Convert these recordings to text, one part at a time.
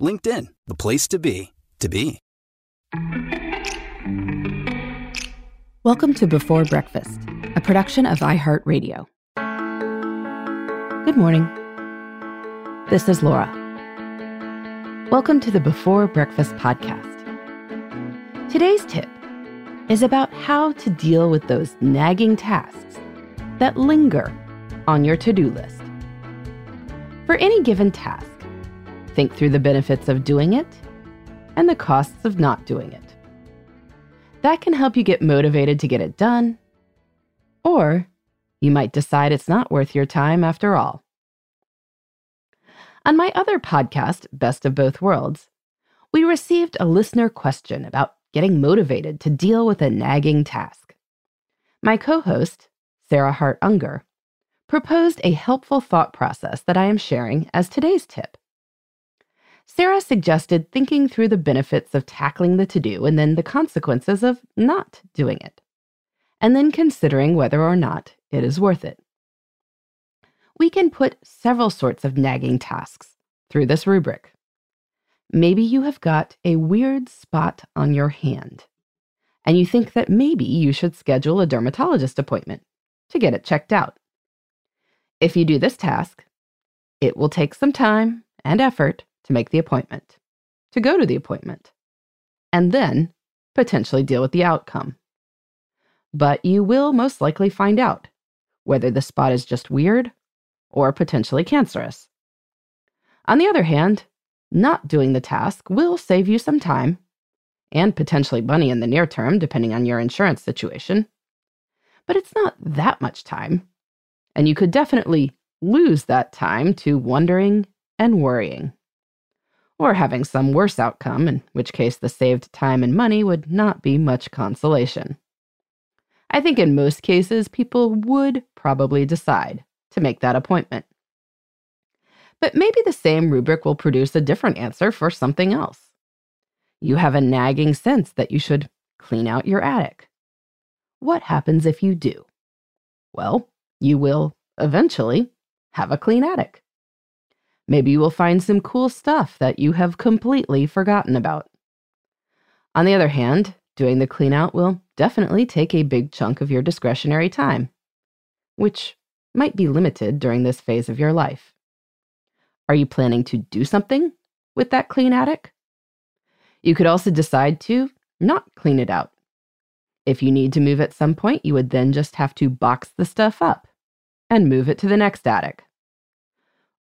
LinkedIn, the place to be, to be. Welcome to Before Breakfast, a production of iHeartRadio. Good morning. This is Laura. Welcome to the Before Breakfast podcast. Today's tip is about how to deal with those nagging tasks that linger on your to do list. For any given task, think through the benefits of doing it and the costs of not doing it. That can help you get motivated to get it done. Or you might decide it's not worth your time after all. On my other podcast, Best of Both Worlds, we received a listener question about getting motivated to deal with a nagging task. My co host, Sarah Hart Unger, proposed a helpful thought process that I am sharing as today's tip. Sarah suggested thinking through the benefits of tackling the to do and then the consequences of not doing it, and then considering whether or not it is worth it. We can put several sorts of nagging tasks through this rubric. Maybe you have got a weird spot on your hand, and you think that maybe you should schedule a dermatologist appointment to get it checked out. If you do this task, it will take some time and effort to make the appointment, to go to the appointment, and then potentially deal with the outcome. But you will most likely find out whether the spot is just weird or potentially cancerous. On the other hand, not doing the task will save you some time and potentially money in the near term, depending on your insurance situation. But it's not that much time, and you could definitely lose that time to wondering and worrying or having some worse outcome, in which case the saved time and money would not be much consolation. I think in most cases, people would probably decide to make that appointment. But maybe the same rubric will produce a different answer for something else. You have a nagging sense that you should clean out your attic. What happens if you do? Well, you will eventually have a clean attic. Maybe you will find some cool stuff that you have completely forgotten about. On the other hand, doing the cleanout will definitely take a big chunk of your discretionary time, which might be limited during this phase of your life. Are you planning to do something with that clean attic? You could also decide to not clean it out. If you need to move at some point, you would then just have to box the stuff up and move it to the next attic.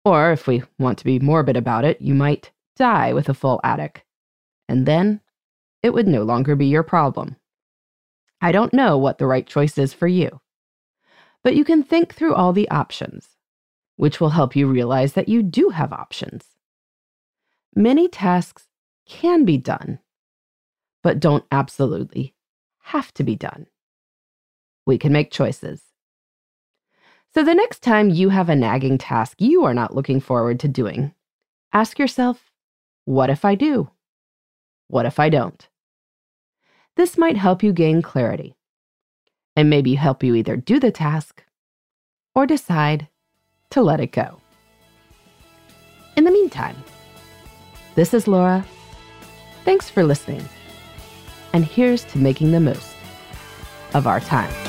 Or, if we want to be morbid about it, you might die with a full attic. And then it would no longer be your problem. I don't know what the right choice is for you. But you can think through all the options, which will help you realize that you do have options. Many tasks can be done, but don't absolutely have to be done. We can make choices. So the next time you have a nagging task you are not looking forward to doing, ask yourself, what if I do? What if I don't? This might help you gain clarity and maybe help you either do the task or decide to let it go. In the meantime, this is Laura. Thanks for listening. And here's to making the most of our time.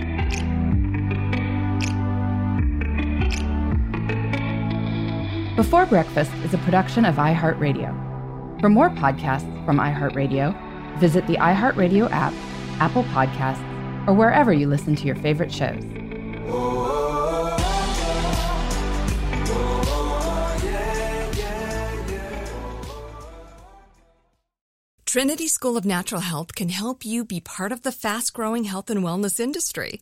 Before Breakfast is a production of iHeartRadio. For more podcasts from iHeartRadio, visit the iHeartRadio app, Apple Podcasts, or wherever you listen to your favorite shows. Trinity School of Natural Health can help you be part of the fast growing health and wellness industry.